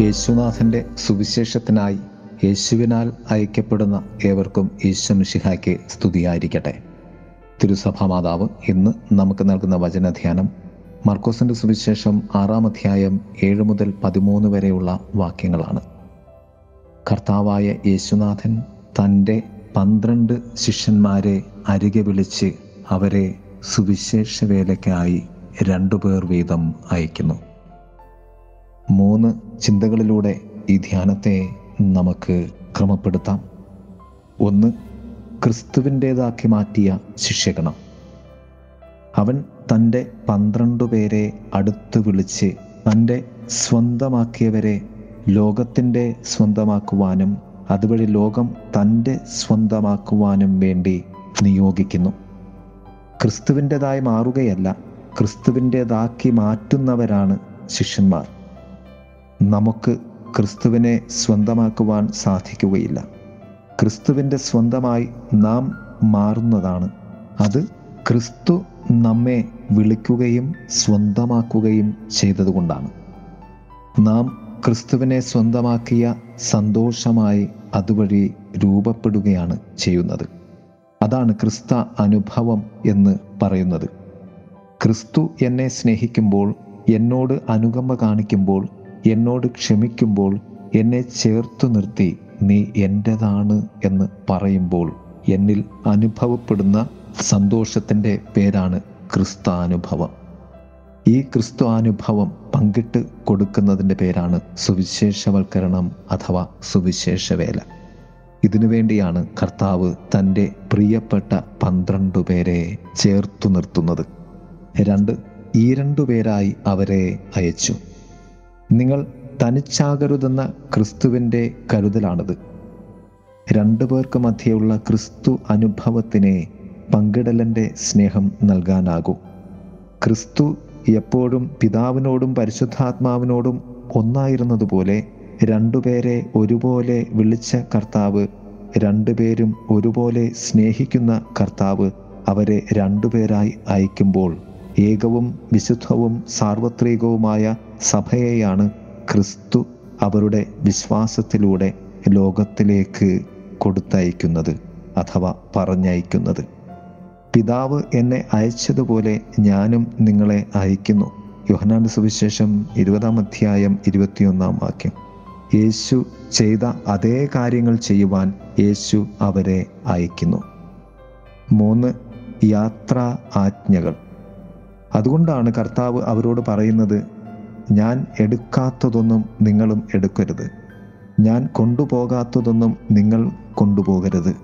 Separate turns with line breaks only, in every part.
യേശുനാഥന്റെ സുവിശേഷത്തിനായി യേശുവിനാൽ അയക്കപ്പെടുന്ന ഏവർക്കും ഈശ്വമിഷിഹായ്ക്ക് സ്തുതിയായിരിക്കട്ടെ. തിരുസഭാ മാതാവ് ഇന്ന് നമുക്ക് നൽകുന്ന വചനധ്യാനം മർക്കോസിന്റെ സുവിശേഷം ആറാം അധ്യായം ഏഴ് മുതൽ പതിമൂന്ന് വരെയുള്ള വാക്യങ്ങളാണ്. കർത്താവായ യേശുനാഥൻ തന്റെ പന്ത്രണ്ട് ശിഷ്യന്മാരെ അരികെ വിളിച്ച് അവരെ സുവിശേഷ വേലയ്ക്കായി രണ്ടുപേർ വീതം അയക്കുന്നു. മൂന്ന് ചിന്തകളിലൂടെ ഈ ധ്യാനത്തെ നമുക്ക് ക്രമപ്പെടുത്താം. ഒന്ന് ക്രിസ്തുവിന്റേതാക്കി മാറ്റിയ ശിഷ്യഗണം. അവൻ തന്റെ പന്ത്രണ്ട് പേരെ അടുത്ത് വിളിച്ച് തന്റെ സ്വന്തമാക്കിയവരെ ലോകത്തിന്റെ സ്വന്തമാക്കുവാനും അതുവഴി ലോകം തന്റെ സ്വന്തമാക്കുവാനും വേണ്ടി നിയോഗിക്കുന്നു. ക്രിസ്തുവിന്റെതായി മാറുകയല്ല ക്രിസ്തുവിന്റെതാക്കി മാറ്റുന്നവരാണ് ശിഷ്യന്മാർ. നമുക്ക് ക്രിസ്തുവിനെ സ്വന്തമാക്കുവാൻ സാധിക്കുകയില്ല. ക്രിസ്തുവിന്റെ സ്വന്തമായി നാം മാറുന്നതാണ്. അത് ക്രിസ്തു നമ്മെ വിളിക്കുകയും സ്വന്തമാക്കുകയും ചെയ്തതുകൊണ്ടാണ്. നാം ക്രിസ്തുവിനെ സ്വന്തമാക്കിയ സന്തോഷമായി അതുവഴി രൂപപ്പെടുകയാണ് ചെയ്യുന്നത്. അതാണ് ക്രിസ്ത അനുഭവം എന്ന് പറയുന്നത്. ക്രിസ്തു എന്നെ സ്നേഹിക്കുമ്പോൾ എന്നോട് അനുകമ്പ കാണിക്കുമ്പോൾ എന്നോട് ക്ഷമിക്കുമ്പോൾ എന്നെ ചേർത്തു നിർത്തി നീ എന്റെതാണ് എന്ന് പറയുമ്പോൾ എന്നിൽ അനുഭവപ്പെടുന്ന സന്തോഷത്തിന്റെ പേരാണ് ക്രിസ്താനുഭവം. ഈ ക്രിസ്തു അനുഭവം പങ്കിട്ട് കൊടുക്കുന്നതിന്റെ പേരാണ് സുവിശേഷവൽക്കരണം അഥവാ സുവിശേഷവേല. ഇതിനുവേണ്ടിയാണ് കർത്താവ് തന്റെ പ്രിയപ്പെട്ട പന്ത്രണ്ട് പേരെ ചേർത്തു നിർത്തുന്നത്. രണ്ട് ഈ രണ്ടു പേരായി അവരെ അയച്ചു. നിങ്ങൾ തനിച്ചാകരുതെന്ന ക്രിസ്തുവിന്റെ കരുതലാണിത്. രണ്ടു പേർക്ക് മധ്യയുള്ള ക്രിസ്തു അനുഭവത്തിനെ പങ്കിടലന്റെ സ്നേഹം നൽകാനാകും. ക്രിസ്തു എപ്പോഴും പിതാവിനോടും പരിശുദ്ധാത്മാവിനോടും ഒന്നായിരുന്നതുപോലെ രണ്ടുപേരെ ഒരുപോലെ വിളിച്ച കർത്താവ് രണ്ടുപേരും ഒരുപോലെ സ്നേഹിക്കുന്ന കർത്താവ് അവരെ രണ്ടുപേരായി അയക്കുമ്പോൾ ഏകവും വിശുദ്ധവും സാർവത്രികവുമായ സഭയെയാണ് ക്രിസ്തു അവരുടെ വിശ്വാസത്തിലൂടെ ലോകത്തിലേക്ക് കൊടുത്തയക്കുന്നത് അഥവാ പറഞ്ഞയക്കുന്നത്. പിതാവ് എന്നെ അയച്ചതുപോലെ ഞാനും നിങ്ങളെ അയക്കുന്നു. യോഹനാന്റെ സുവിശേഷം ഇരുപതാം അധ്യായം ഇരുപത്തിയൊന്നാം വാക്യം. യേശു ചെയ്ത അതേ കാര്യങ്ങൾ ചെയ്യുവാൻ യേശു അവരെ അയക്കുന്നു. മൂന്ന് യാത്രാ ആജ്ഞകൾ. അതുകൊണ്ടാണ് കർത്താവ് അവരോട് പറയുന്നത് ഞാൻ എടുക്കാത്തതൊന്നും നിങ്ങളും എടുക്കരുത്. ഞാൻ കൊണ്ടുപോകാത്തതൊന്നും നിങ്ങൾ കൊണ്ടുപോകരുത്.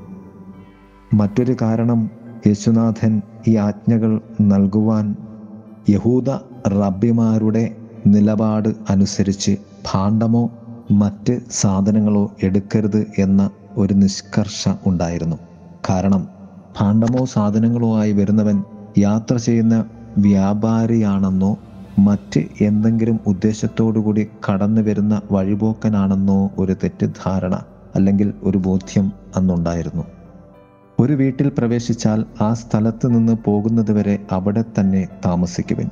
മറ്റൊരു കാരണം യേശുനാഥൻ ഈ ആജ്ഞകൾ നൽകുവാൻ യഹൂദ റബ്ബിമാരുടെ നിലപാട് അനുസരിച്ച് ഭാണ്ഡമോ മറ്റ് സാധനങ്ങളോ എടുക്കരുത് എന്ന ഒരു നിഷ്കർഷ ഉണ്ടായിരുന്നു. കാരണം ഭാണ്ഡമോ സാധനങ്ങളോ ആയി വരുന്നവൻ യാത്ര ചെയ്യുന്ന വ്യാപാരിയാണെന്നോ മറ്റ് എന്തെങ്കിലും ഉദ്ദേശത്തോടുകൂടി കടന്നു വരുന്ന വഴിപോക്കനാണെന്നോ ഒരു തെറ്റിദ്ധാരണ അല്ലെങ്കിൽ ഒരു ബോധ്യം അന്നുണ്ടായിരുന്നു. ഒരു വീട്ടിൽ പ്രവേശിച്ചാൽ ആ സ്ഥലത്ത് നിന്ന് പോകുന്നതുവരെ അവിടെ തന്നെ താമസിക്കുവിൻ.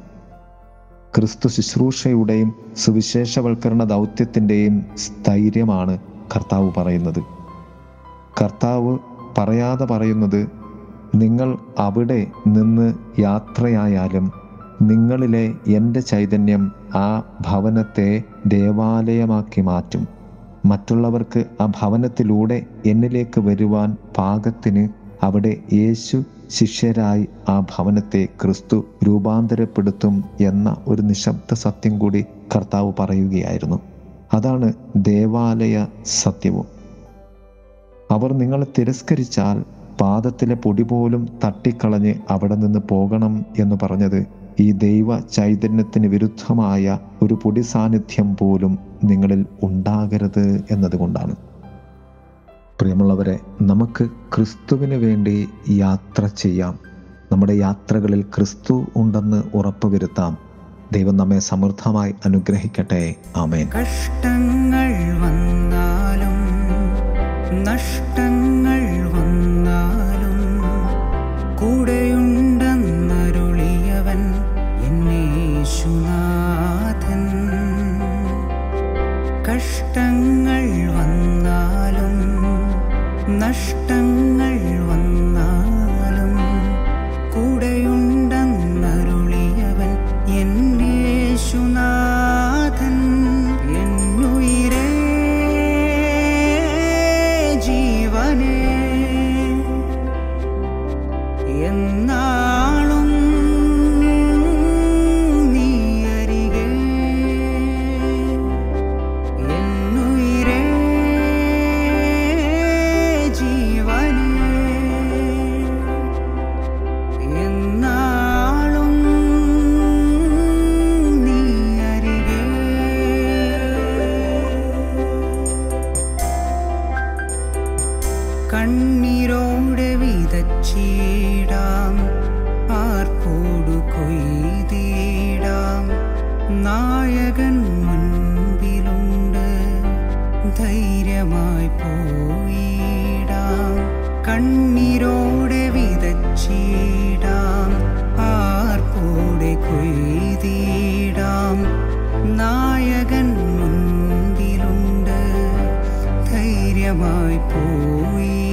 ക്രിസ്തു ശുശ്രൂഷയുടെയും സുവിശേഷവൽക്കരണ ദൗത്യത്തിന്റെയും സ്ഥൈര്യമാണ് കർത്താവ് പറയുന്നത്. കർത്താവ് പറയാതെ പറയുന്നത് നിങ്ങൾ അവിടെ നിന്ന് യാത്രയായാലും നിങ്ങളിലെ എന്റെ ചൈതന്യം ആ ഭവനത്തെ ദേവാലയമാക്കി മാറ്റും. മറ്റുള്ളവർക്ക് ആ ഭവനത്തിലൂടെ എന്നിലേക്ക് വരുവാൻ പാകത്തിന് അവിടെ യേശു ശിഷ്യരായി ആ ഭവനത്തെ ക്രിസ്തു രൂപാന്തരപ്പെടുത്തും എന്ന ഒരു നിശബ്ദ സത്യം കൂടി കർത്താവ് പറയുകയായിരുന്നു. അതാണ് ദേവാലയ സത്യവും. അവർ നിങ്ങളെ തിരസ്കരിച്ചാൽ പാദത്തിലെ പൊടി പോലും തട്ടിക്കളഞ്ഞ് അവിടെ നിന്ന് പോകണം എന്ന് പറഞ്ഞത് ഈ ദൈവ ചൈതന്യത്തിന് വിരുദ്ധമായ ഒരു പൊടി സാന്നിധ്യം പോലും നിങ്ങളിൽ ഉണ്ടാകരുത് എന്നതുകൊണ്ടാണ്. പ്രിയമുള്ളവരെ നമുക്ക് ക്രിസ്തുവിന് വേണ്ടി യാത്ര ചെയ്യാം. നമ്മുടെ യാത്രകളിൽ ക്രിസ്തു ഉണ്ടെന്ന് ഉറപ്പുവരുത്താം ദൈവം നമ്മെ സമൃദ്ധമായി അനുഗ്രഹിക്കട്ടെ. ആമേൻ.
കഷ്ടങ്ങൾ വന്നാലും നഷ്ടങ്ങൾ നടന്നാലും കൂടെയുണ്ടെന്നരുളിയവൻ എന്നേശുനാഥൻ. കഷ്ടങ്ങൾ വന്നാലും നഷ്ടങ്ങൾ വന്നാലും കണ്ണീരോടെ വിതച്ചിടാം. ആർപ്പോടു കൊയ്തിടാം. നായകൻ മുൻപിലുണ്ട്. ധൈര്യമായി പോയിടാം. കണ്ണീരോടെ വിതച്ചിടാം. ആർപ്പോടെ കൊയ്തിടാം. നായകൻ മുൻപിലുണ്ട്. ധൈര്യമായി പോയി